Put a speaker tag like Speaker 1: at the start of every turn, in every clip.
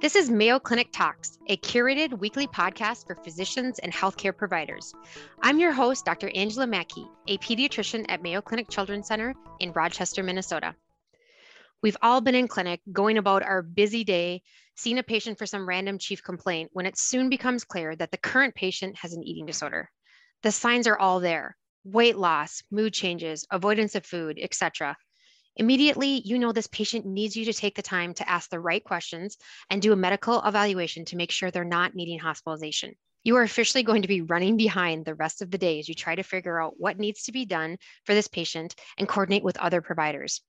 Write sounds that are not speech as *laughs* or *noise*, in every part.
Speaker 1: This is Mayo Clinic Talks, a curated weekly podcast for physicians and healthcare providers. I'm your host, Dr. Angela Mattke, a pediatrician at Mayo Clinic Children's Center in Rochester, Minnesota. We've all been in clinic going about our busy day, seeing a patient for some random chief complaint when it soon becomes clear that the current patient has an eating disorder. The signs are all there weight loss, mood changes, avoidance of food, etc. Immediately, you know this patient needs you to take the time to ask the right questions and do a medical evaluation to make sure they're not needing hospitalization. You are officially going to be running behind the rest of the day as you try to figure out what needs to be done for this patient and coordinate with other providers.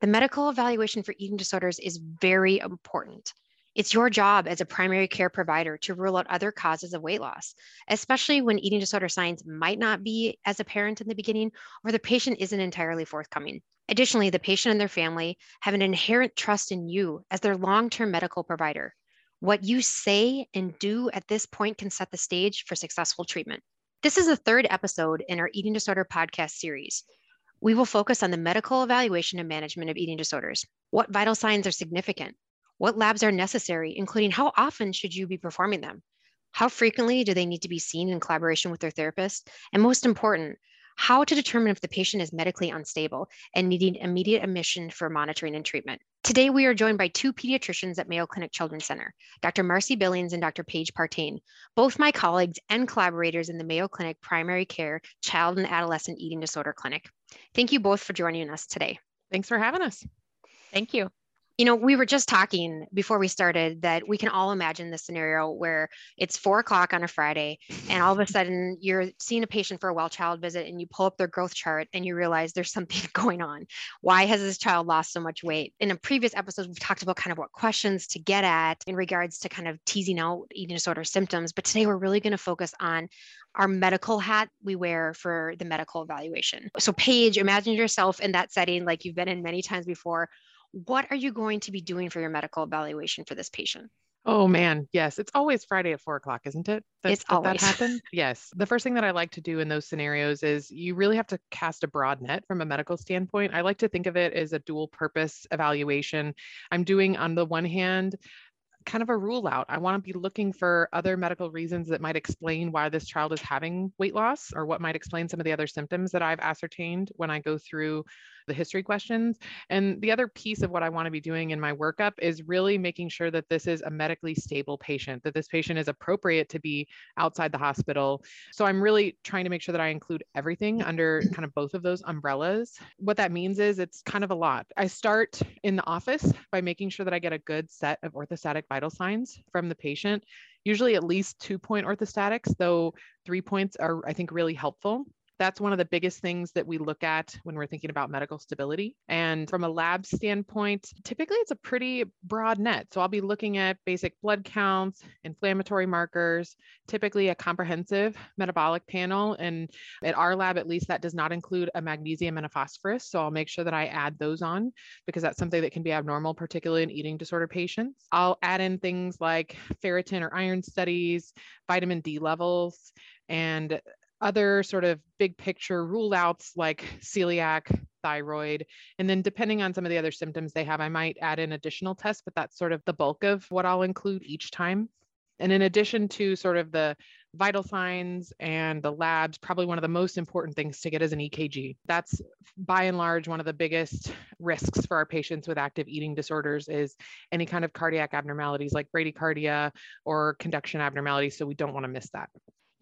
Speaker 1: The medical evaluation for eating disorders is very important. It's your job as a primary care provider to rule out other causes of weight loss, especially when eating disorder signs might not be as apparent in the beginning or the patient isn't entirely forthcoming. Additionally, the patient and their family have an inherent trust in you as their long term medical provider. What you say and do at this point can set the stage for successful treatment. This is the third episode in our eating disorder podcast series. We will focus on the medical evaluation and management of eating disorders. What vital signs are significant? What labs are necessary, including how often should you be performing them? How frequently do they need to be seen in collaboration with their therapist? And most important, how to determine if the patient is medically unstable and needing immediate admission for monitoring and treatment. Today, we are joined by two pediatricians at Mayo Clinic Children's Center, Dr. Marcy Billings and Dr. Paige Partain, both my colleagues and collaborators in the Mayo Clinic Primary Care Child and Adolescent Eating Disorder Clinic. Thank you both for joining us today.
Speaker 2: Thanks for having us.
Speaker 3: Thank you.
Speaker 1: You know, we were just talking before we started that we can all imagine the scenario where it's four o'clock on a Friday and all of a *laughs* sudden you're seeing a patient for a well child visit and you pull up their growth chart and you realize there's something *laughs* going on. Why has this child lost so much weight? In a previous episode, we've talked about kind of what questions to get at in regards to kind of teasing out eating disorder symptoms. But today we're really going to focus on our medical hat we wear for the medical evaluation. So, Paige, imagine yourself in that setting like you've been in many times before what are you going to be doing for your medical evaluation for this patient?
Speaker 2: Oh man, yes. It's always Friday at four o'clock, isn't it?
Speaker 1: That, it's
Speaker 2: that,
Speaker 1: always
Speaker 2: that happen. *laughs* yes. The first thing that I like to do in those scenarios is you really have to cast a broad net from a medical standpoint. I like to think of it as a dual purpose evaluation. I'm doing on the one hand kind of a rule out. I want to be looking for other medical reasons that might explain why this child is having weight loss or what might explain some of the other symptoms that I've ascertained when I go through the history questions. And the other piece of what I want to be doing in my workup is really making sure that this is a medically stable patient, that this patient is appropriate to be outside the hospital. So I'm really trying to make sure that I include everything under kind of both of those umbrellas. What that means is it's kind of a lot. I start in the office by making sure that I get a good set of orthostatic vital signs from the patient usually at least two point orthostatics, though three points are, I think, really helpful that's one of the biggest things that we look at when we're thinking about medical stability. And from a lab standpoint, typically it's a pretty broad net. So I'll be looking at basic blood counts, inflammatory markers, typically a comprehensive metabolic panel. And at our lab, at least, that does not include a magnesium and a phosphorus. So I'll make sure that I add those on because that's something that can be abnormal, particularly in eating disorder patients. I'll add in things like ferritin or iron studies, vitamin D levels, and other sort of big picture rule outs like celiac, thyroid. And then depending on some of the other symptoms they have, I might add in additional tests, but that's sort of the bulk of what I'll include each time. And in addition to sort of the vital signs and the labs, probably one of the most important things to get is an EKG. That's by and large one of the biggest risks for our patients with active eating disorders is any kind of cardiac abnormalities like bradycardia or conduction abnormalities. So we don't want to miss that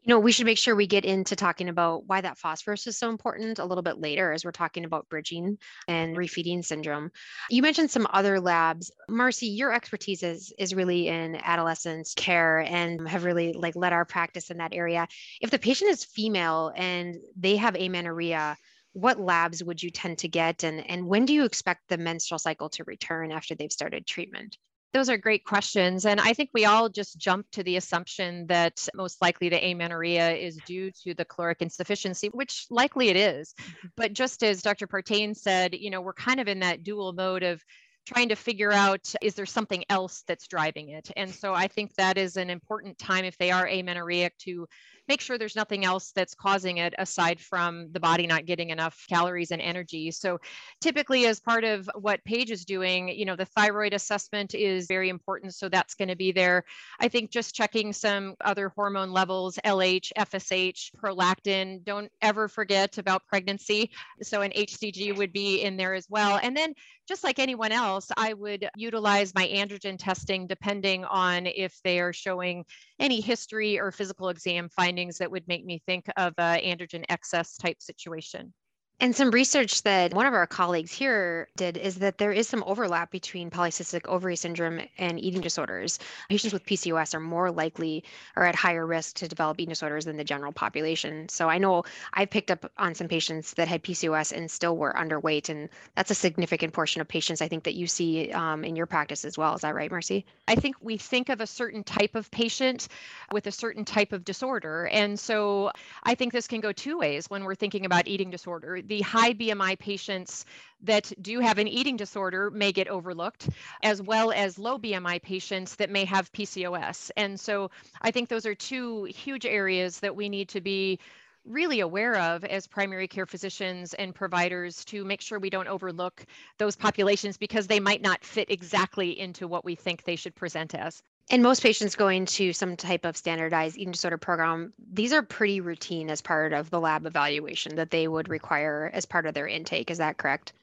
Speaker 1: you know, we should make sure we get into talking about why that phosphorus is so important a little bit later as we're talking about bridging and mm-hmm. refeeding syndrome. You mentioned some other labs. Marcy, your expertise is, is really in adolescence care and have really like led our practice in that area. If the patient is female and they have amenorrhea, what labs would you tend to get and, and when do you expect the menstrual cycle to return after they've started treatment?
Speaker 3: Those are great questions. And I think we all just jump to the assumption that most likely the amenorrhea is due to the caloric insufficiency, which likely it is. Mm-hmm. But just as Dr. Partain said, you know, we're kind of in that dual mode of trying to figure out is there something else that's driving it. And so I think that is an important time if they are amenorrheic to make sure there's nothing else that's causing it aside from the body not getting enough calories and energy. So typically as part of what Paige is doing, you know, the thyroid assessment is very important. So that's going to be there. I think just checking some other hormone levels, LH, FSH, prolactin. Don't ever forget about pregnancy. So an HCG would be in there as well. And then just like anyone else, I would utilize my androgen testing depending on if they are showing any history or physical exam findings that would make me think of an androgen excess type situation.
Speaker 1: And some research that one of our colleagues here did is that there is some overlap between polycystic ovary syndrome and eating disorders. Patients with PCOS are more likely or at higher risk to develop eating disorders than the general population. So I know I've picked up on some patients that had PCOS and still were underweight, and that's a significant portion of patients I think that you see um, in your practice as well. Is that right, Marcy?
Speaker 3: I think we think of a certain type of patient with a certain type of disorder. And so I think this can go two ways when we're thinking about eating disorder the high BMI patients that do have an eating disorder may get overlooked, as well as low BMI patients that may have PCOS. And so I think those are two huge areas that we need to be really aware of as primary care physicians and providers to make sure we don't overlook those populations because they might not fit exactly into what we think they should present as.
Speaker 1: And most patients going to some type of standardized eating disorder program, these are pretty routine as part of the lab evaluation that they would require as part of their intake. Is that correct?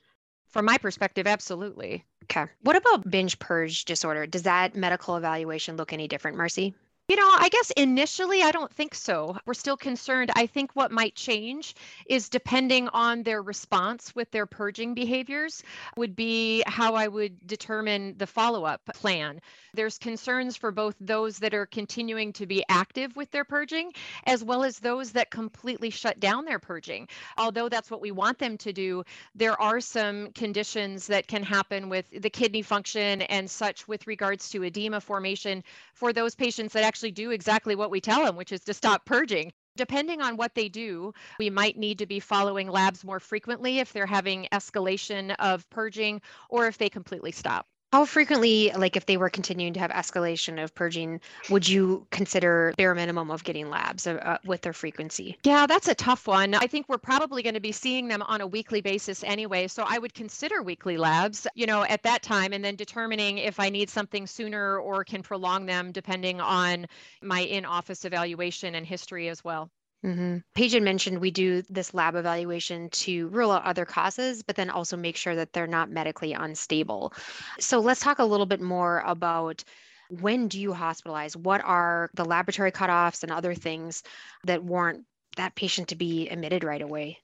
Speaker 3: From my perspective, absolutely.
Speaker 1: Okay. What about binge purge disorder? Does that medical evaluation look any different, Marcy?
Speaker 3: You know, I guess initially I don't think so. We're still concerned. I think what might change is depending on their response with their purging behaviors, would be how I would determine the follow up plan. There's concerns for both those that are continuing to be active with their purging, as well as those that completely shut down their purging. Although that's what we want them to do, there are some conditions that can happen with the kidney function and such with regards to edema formation for those patients that actually do exactly what we tell them, which is to stop purging. Depending on what they do, we might need to be following labs more frequently if they're having escalation of purging or if they completely stop.
Speaker 1: How frequently, like if they were continuing to have escalation of purging, would you consider bare minimum of getting labs uh, uh, with their frequency?
Speaker 3: Yeah, that's a tough one. I think we're probably going to be seeing them on a weekly basis anyway. So I would consider weekly labs, you know, at that time and then determining if I need something sooner or can prolong them depending on my in office evaluation and history as well.
Speaker 1: Mm-hmm. Paige had mentioned we do this lab evaluation to rule out other causes, but then also make sure that they're not medically unstable. So let's talk a little bit more about when do you hospitalize? What are the laboratory cutoffs and other things that warrant that patient to be admitted right away?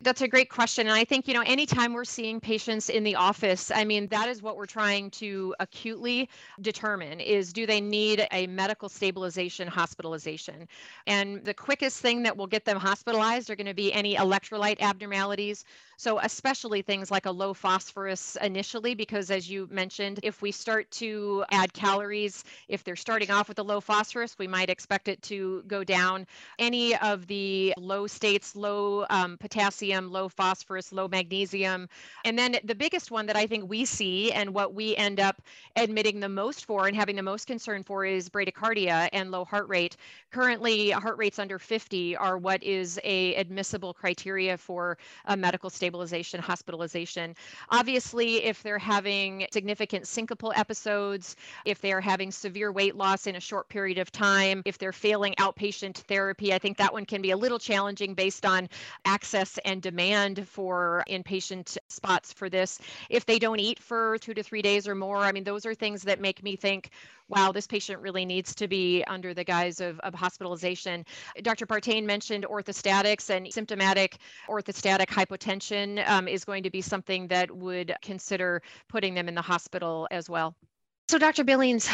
Speaker 3: That's a great question. And I think, you know, anytime we're seeing patients in the office, I mean, that is what we're trying to acutely determine is do they need a medical stabilization hospitalization? And the quickest thing that will get them hospitalized are going to be any electrolyte abnormalities. So, especially things like a low phosphorus initially, because as you mentioned, if we start to add calories, if they're starting off with a low phosphorus, we might expect it to go down. Any of the low states, low um, potassium, potassium, low phosphorus, low magnesium. And then the biggest one that I think we see and what we end up admitting the most for and having the most concern for is bradycardia and low heart rate. Currently, heart rates under 50 are what is a admissible criteria for a medical stabilization hospitalization. Obviously, if they're having significant syncopal episodes, if they're having severe weight loss in a short period of time, if they're failing outpatient therapy, I think that one can be a little challenging based on access and and demand for inpatient spots for this. If they don't eat for two to three days or more, I mean, those are things that make me think, wow, this patient really needs to be under the guise of, of hospitalization. Dr. Partain mentioned orthostatics and symptomatic orthostatic hypotension um, is going to be something that would consider putting them in the hospital as well.
Speaker 1: So, Dr. Billings,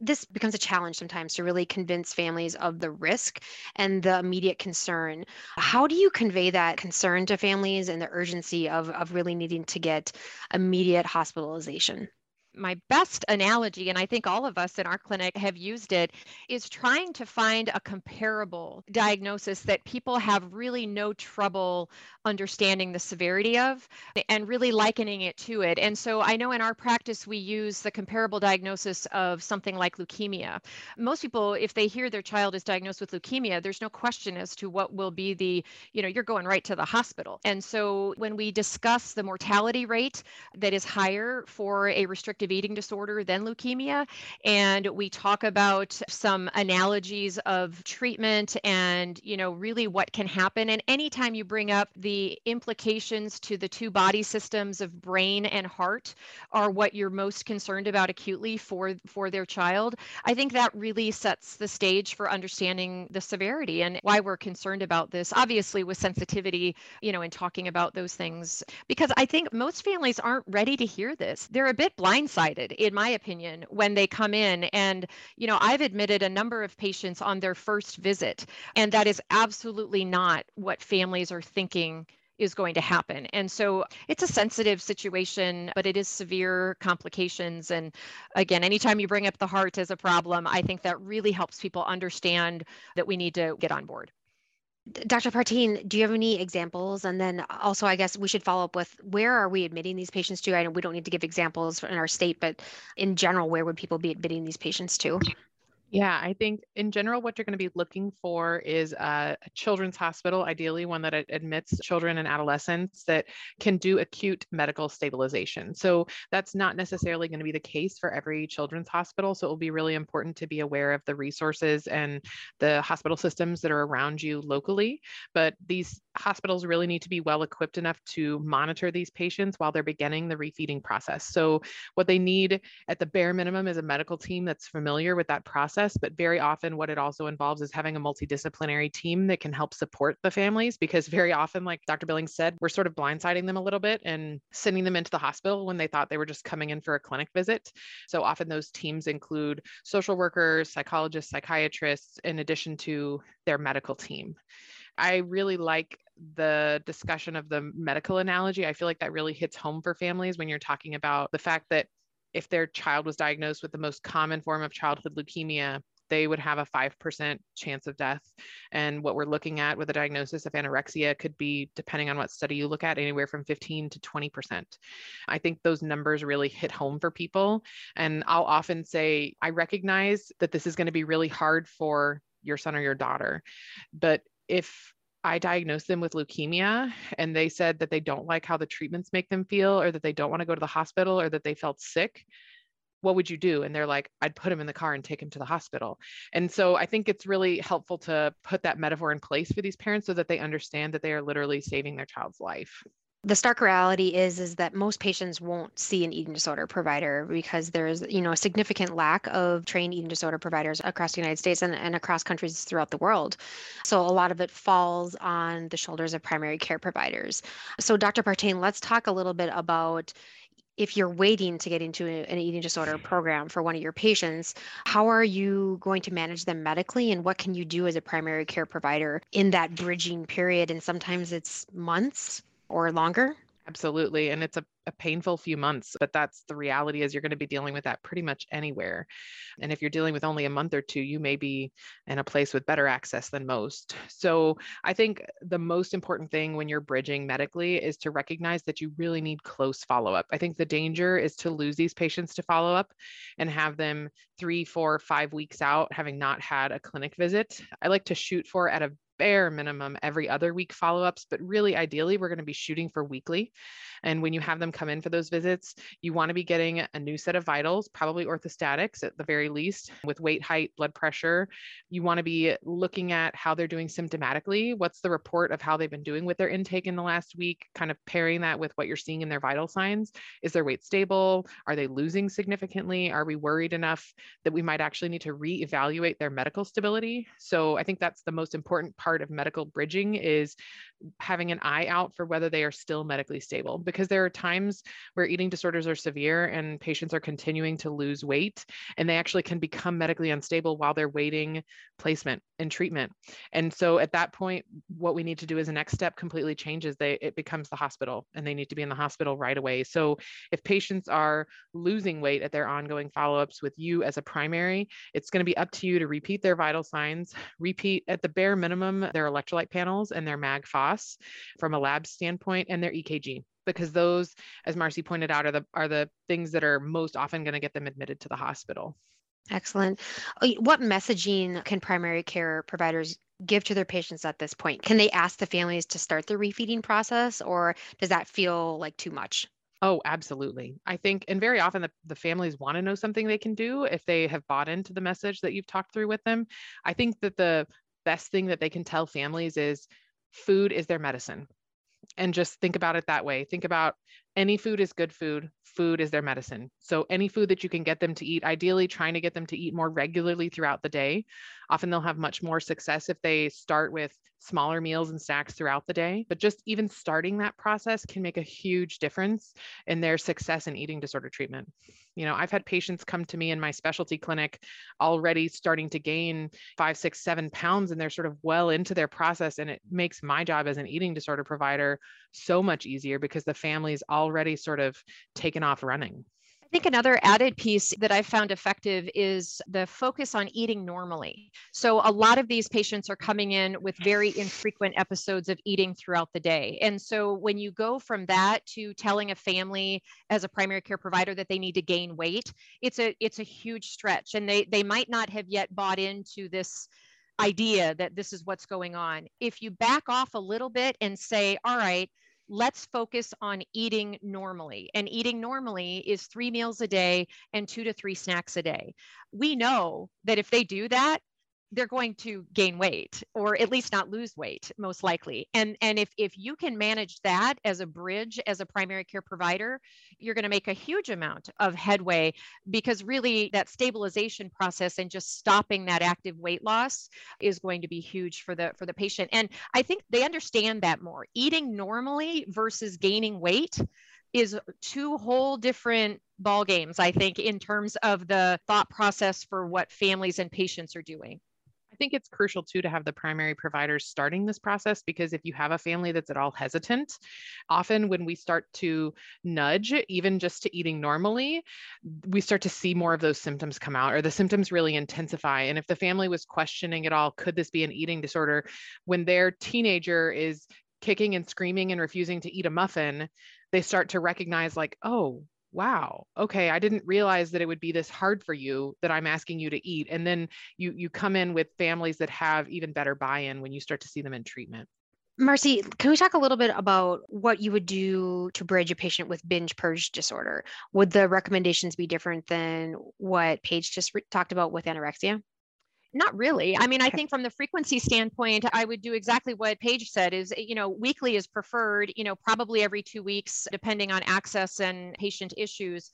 Speaker 1: this becomes a challenge sometimes to really convince families of the risk and the immediate concern. How do you convey that concern to families and the urgency of, of really needing to get immediate hospitalization?
Speaker 3: My best analogy, and I think all of us in our clinic have used it, is trying to find a comparable diagnosis that people have really no trouble understanding the severity of and really likening it to it. And so I know in our practice, we use the comparable diagnosis of something like leukemia. Most people, if they hear their child is diagnosed with leukemia, there's no question as to what will be the, you know, you're going right to the hospital. And so when we discuss the mortality rate that is higher for a eating disorder than leukemia, and we talk about some analogies of treatment and, you know, really what can happen. And anytime you bring up the implications to the two body systems of brain and heart are what you're most concerned about acutely for for their child, I think that really sets the stage for understanding the severity and why we're concerned about this. Obviously with sensitivity, you know, in talking about those things because I think most families aren't ready to hear this. They're a bit blindsided in my opinion when they come in and you know, I've admitted a number of patients on their first visit and that is absolutely not what families are thinking is going to happen. And so it's a sensitive situation, but it is severe complications. And again, anytime you bring up the heart as a problem, I think that really helps people understand that we need to get on board.
Speaker 1: Dr. Partain, do you have any examples? And then uh, also, I guess we should follow up with where are we admitting these patients to? I know we don't need to give examples in our state, but in general, where would people be admitting these patients to?
Speaker 2: Yeah, I think in general, what you're going to be looking for is a, children's hospital, ideally one that admits children and adolescents that can do acute medical stabilization. So that's not necessarily going to be the case for every children's hospital. So it will be really important to be aware of the resources and the hospital systems that are around you locally. But these hospitals really need to be well equipped enough to monitor these patients while they're beginning the refeeding process. So what they need at the bare minimum is a medical team that's familiar with that process process, but very often what it also involves is having a multidisciplinary team that can help support the families because very often, like Dr. Billings said, we're sort of blindsiding them a little bit and sending them into the hospital when they thought they were just coming in for a clinic visit. So often those teams include social workers, psychologists, psychiatrists, in addition to their medical team. I really like the discussion of the medical analogy. I feel like that really hits home for families when you're talking about the fact that if their child was diagnosed with the most common form of childhood leukemia, they would have a 5% chance of death. And what we're looking at with a diagnosis of anorexia could be, depending on what study you look at, anywhere from 15 to 20%. I think those numbers really hit home for people. And I'll often say, I recognize that this is going to be really hard for your son or your daughter. But if I diagnosed them with leukemia and they said that they don't like how the treatments make them feel or that they don't want to go to the hospital or that they felt sick, what would you do? And they're like, I'd put him in the car and take him to the hospital. And so I think it's really helpful to put that metaphor in place for these parents so that they understand that they are literally saving their child's life
Speaker 1: the stark reality is is that most patients won't see an eating disorder provider because there's you know a significant lack of trained eating disorder providers across the united states and, and across countries throughout the world. So a lot of it falls on the shoulders of primary care providers. So dr partain let's talk a little bit about if you're waiting to get into an eating disorder program for one of your patients, how are you going to manage them medically and what can you do as a primary care provider in that bridging period? And sometimes it's months or longer.
Speaker 2: Absolutely. And it's a, a painful few months, but that's the reality is you're going to be dealing with that pretty much anywhere. And if you're dealing with only a month or two, you may be in a place with better access than most. So I think the most important thing when you're bridging medically is to recognize that you really need close follow up. I think the danger is to lose these patients to follow up and have them three, four, five weeks out having not had a clinic visit. I like to shoot for at a bare minimum every other week follow ups, but really ideally, we're going to be shooting for weekly. And when you have them come in for those visits, you want to be getting a new set of vitals, probably orthostatics at the very least, with weight, height, blood pressure. You want to be looking at how they're doing symptomatically. What's the report of how they've been doing with their intake in the last week? Kind of pairing that with what you're seeing in their vital signs. Is their weight stable? Are they losing significantly? Are we worried enough that we might actually need to reevaluate their medical stability? So I think that's the most important part of medical bridging is having an eye out for whether they are still medically stable because there are times where eating disorders are severe and patients are continuing to lose weight and they actually can become medically unstable while they're waiting placement and treatment. And so at that point what we need to do is the next step completely changes. They it becomes the hospital and they need to be in the hospital right away. So if patients are losing weight at their ongoing follow-ups with you as a primary it's going to be up to you to repeat their vital signs repeat at the bare minimum their electrolyte panels and their mag from a lab standpoint and their EKG because those as Marcy pointed out are the are the things that are most often going to get them admitted to the hospital.
Speaker 1: Excellent. Uh, what messaging can primary care providers give to their patients at this point? Can they ask the families to start the refeeding process or does that feel like too much?
Speaker 2: Oh, absolutely. I think, and very often the, the families want to know something they can do if they have bought into the message that you've talked through with them. I think that the best thing that they can tell families is food is their medicine. And just think about it that way. Think about any food is good food. Food is their medicine. So, any food that you can get them to eat, ideally trying to get them to eat more regularly throughout the day. Often they'll have much more success if they start with smaller meals and snacks throughout the day. But just even starting that process can make a huge difference in their success in eating disorder treatment. You know, I've had patients come to me in my specialty clinic already starting to gain five, six, seven pounds, and they're sort of well into their process. And it makes my job as an eating disorder provider so much easier because the family's already sort of taken off running.
Speaker 3: I think another added piece that I found effective is the focus on eating normally. So, a lot of these patients are coming in with very infrequent episodes of eating throughout the day. And so, when you go from that to telling a family as a primary care provider that they need to gain weight, it's a it's a huge stretch, and they they might not have yet bought into this idea that this is what's going on. If you back off a little bit and say, all right, let's focus on eating normally. And eating normally is three meals a day and two to three snacks a day. We know that if they do that, they're going to gain weight or at least not lose weight most likely. And and if if you can manage that as a bridge as a primary care provider you're going to make a huge amount of headway because really that stabilization process and just stopping that active weight loss is going to be huge for the for the patient. And i think they understand that more. Eating normally versus gaining weight is two whole different ball games i think in terms of the thought process for what families and patients are doing
Speaker 2: I think it's crucial too to have the primary providers starting this process because if you have a family that's at all hesitant, often when we start to nudge, even just to eating normally, we start to see more of those symptoms come out or the symptoms really intensify. And if the family was questioning at all, could this be an eating disorder? When their teenager is kicking and screaming and refusing to eat a muffin, they start to recognize, like, oh, wow okay i didn't realize that it would be this hard for you that i'm asking you to eat and then you you come in with families that have even better buy-in when you start to see them in treatment
Speaker 1: Marcy, can we talk a little bit about what you would do to bridge a patient with binge purge disorder? Would the recommendations be different than what Paige just re- talked about with anorexia?
Speaker 3: Not really. I mean, I think from the frequency standpoint, I would do exactly what Paige said is, you know, weekly is preferred, you know, probably every two weeks, depending on access and patient issues,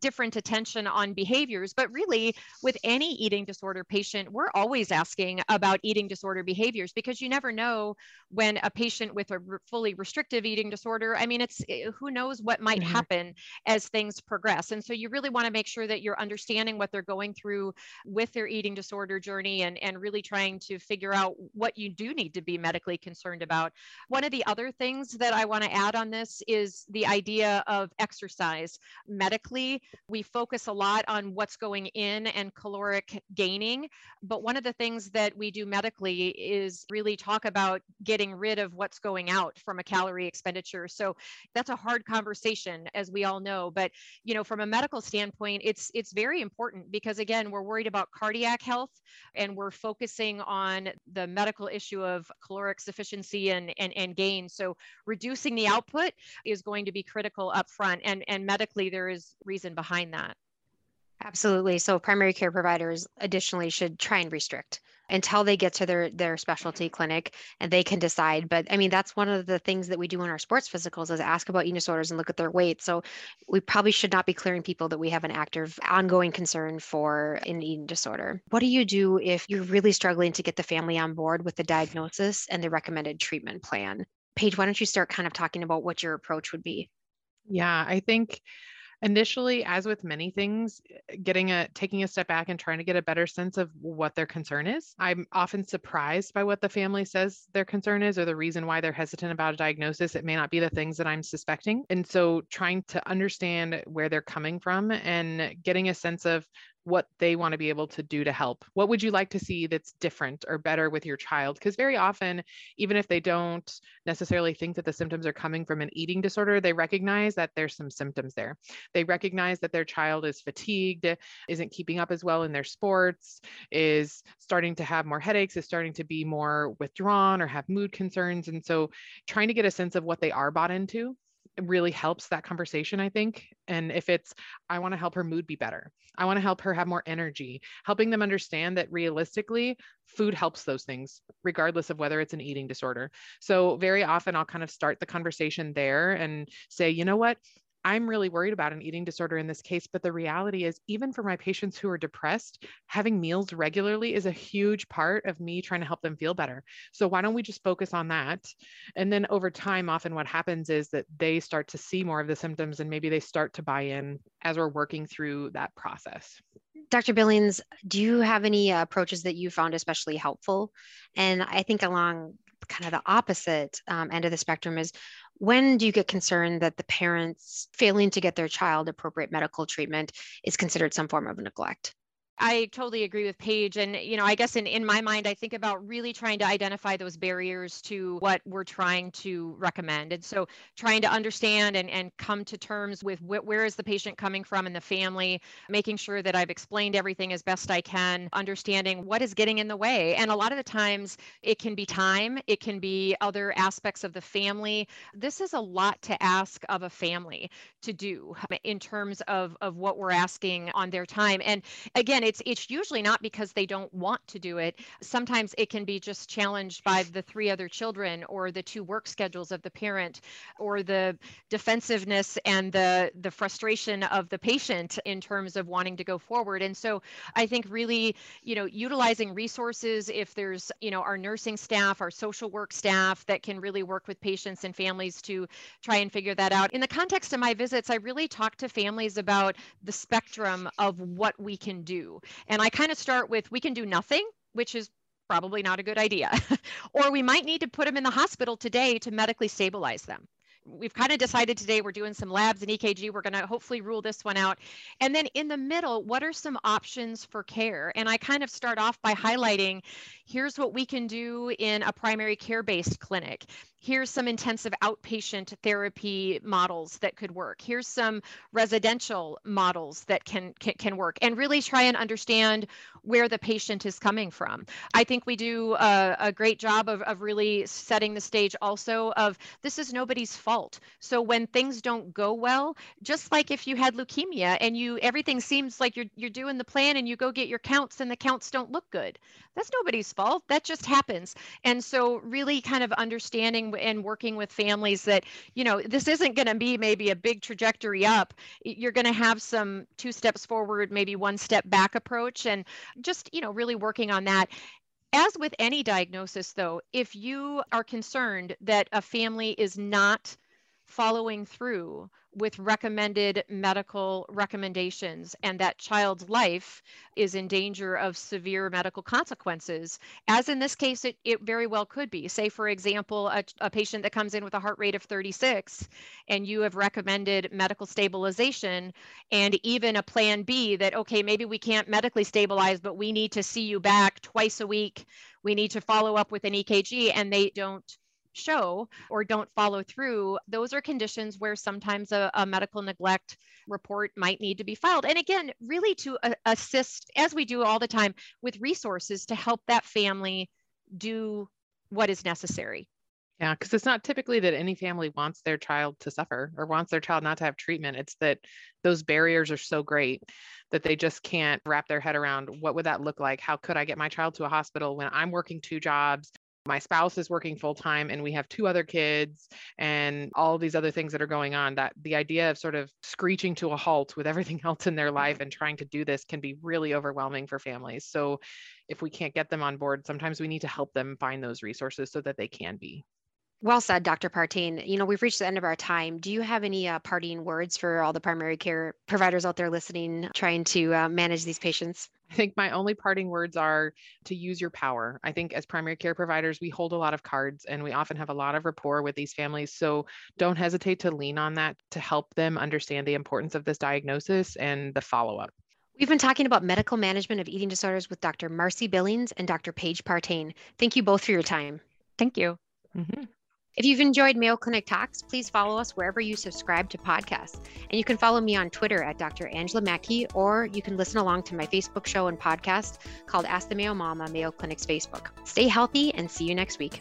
Speaker 3: different attention on behaviors. But really, with any eating disorder patient, we're always asking about eating disorder behaviors because you never know when a patient with a fully restrictive eating disorder, I mean, it's eh, who knows what might mm-hmm. happen as things progress. And so you really want to make sure that you're understanding what they're going through with their eating disorder journey journey and, and really trying to figure out what you do need to be medically concerned about. One of the other things that I want to add on this is the idea of exercise. Medically, we focus a lot on what's going in and caloric gaining, but one of the things that we do medically is really talk about getting rid of what's going out from a calorie expenditure. So that's a hard conversation as we all know, but you know from a medical standpoint it's it's very important because again we're worried about cardiac health and we're focusing on the medical issue of caloric sufficiency and, and, and gain. So reducing the output is going to be critical up front. And, and medically, there is reason behind that.
Speaker 1: Absolutely. So primary care providers additionally should try and restrict until they get to their their specialty clinic and they can decide but i mean that's one of the things that we do in our sports physicals is ask about eating disorders and look at their weight so we probably should not be clearing people that we have an active ongoing concern for an eating disorder. What do you do if you're really struggling to get the family on board with the diagnosis and the recommended treatment plan? Paige why don't you start kind of talking about what your approach would be?
Speaker 2: Yeah i think initially as with many things eh, getting a taking a step back and trying to get a better sense of what their concern is. I'm often surprised by what the family says their concern is or the reason why they're hesitant about a diagnosis. It may not be the things that i'm suspecting. And so trying to understand where they're coming from and getting a sense of what they want to be able to do to help. What would you like to see that's different or better with your child? Because very often, even if they don't necessarily think that the symptoms are coming from an eating disorder, they recognize that there's some symptoms there. They recognize that their child is fatigued, isn't keeping up as well in their sports, is starting to have more headaches, is starting to be more withdrawn or have mood concerns. And so, trying to get a sense of what they are bought into really helps that conversation, I think. And if it's, I want to help her mood be better, I want to help her have more energy, helping them understand that realistically, food helps those things, regardless of whether it's an eating disorder. So, very often I'll kind of start the conversation there and say, you know what? I'm really worried about an eating disorder in this case, but the reality is, even for my patients who are depressed, having meals regularly is a huge part of me trying to help them feel better. So, why don't we just focus on that? And then over time, often what happens is that they start to see more of the symptoms and maybe they start to buy in as we're working through that process.
Speaker 1: Dr. Billings, do you have any approaches that you found especially helpful? And I think along kind of the opposite um, end of the spectrum is when do you get concerned that the parents failing to get their child appropriate medical treatment is considered some form of neglect?
Speaker 3: I totally agree with Paige. And, you know, I guess in, in my mind, I think about really trying to identify those barriers to what we're trying to recommend. And so trying to understand and, and come to terms with wh- where is the patient coming from and the family, making sure that I've explained everything as best I can, understanding what is getting in the way. And a lot of the times it can be time, it can be other aspects of the family. This is a lot to ask of a family to do in terms of, of what we're asking on their time. And again, it's it's usually not because they don't want to do it. Sometimes it can be just challenged by the three other children or the two work schedules of the parent or the defensiveness and the the frustration of the patient in terms of wanting to go forward. And so I think really, you know, utilizing resources if there's, you know, our nursing staff, our social work staff that can really work with patients and families to try and figure that out. In the context of my visits, I really talk to families about the spectrum of what we can do. And I kind of start with we can do nothing, which is probably not a good idea. *laughs* or we might need to put them in the hospital today to medically stabilize them we've kind of decided today we're doing some labs and EKG. We're going to hopefully rule this one out. And then in the middle, what are some options for care? And I kind of start off by highlighting here's what we can do in a primary care based clinic here's some intensive outpatient therapy models that could work here's some residential models that can, can can, work and really try and understand where the patient is coming from i think we do a, a great job of, of really setting the stage also of this is nobody's fault so when things don't go well just like if you had leukemia and you everything seems like you're you're doing the plan and you go get your counts and the counts don't look good. That's nobody's fault. That just happens. And so really kind of understanding and working with families that you know this isn't going to be maybe a big trajectory up. You're going to have some two steps forward maybe one step back approach and just you know really working on that. As with any diagnosis though if you are concerned that a family is not following through with recommended medical recommendations and that child's life is in danger of severe medical consequences, as in this case, it, it very well could be. Say, for example, a, a patient that comes in with a heart rate of 36 and you have recommended medical stabilization and even a plan B that, okay, maybe we can't medically stabilize, but we need to see you back twice a week. We need to follow up with an EKG and they don't show or don't follow through, those are conditions where sometimes a, a medical neglect report might need to be filed. And again, really to uh, assist, as we do all the time, with resources to help that family do what is necessary.
Speaker 2: Yeah, because it's not typically that any family wants their child to suffer or wants their child not to have treatment. It's that those barriers are so great that they just can't wrap their head around what would that look like? How could I get my child to a hospital when I'm working two jobs? My spouse is working full time and we have two other kids and all these other things that are going on. That the idea of sort of screeching to a halt with everything *laughs* else in their life and trying to do this can be really overwhelming for families. So if we can't get them on board, sometimes we need to help them find those resources so that they can be.
Speaker 1: Well said, Dr. Partain. You know, we've reached the end of our time. Do you have any uh, parting words for all the primary care providers out there listening, trying to uh, manage these patients?
Speaker 2: I think my only parting words are to use your power. I think as primary care providers, we hold a lot of cards and we often have a lot of rapport with these families. So don't hesitate to lean on that to help them understand the importance of this diagnosis and the follow up.
Speaker 1: We've been talking about medical management of eating disorders with Dr. Marcy Billings and Dr. Paige Partain. Thank you both for your time.
Speaker 3: Thank you.
Speaker 2: Mm-hmm.
Speaker 1: If you've enjoyed Mayo Clinic Talks, please follow us wherever you subscribe to podcasts. And you can follow me on Twitter at Dr. Angela Mattke, or you can listen along to my Facebook show and podcast called Ask the Mayo Mama, Mayo Clinic's Facebook. Stay healthy and see you next week.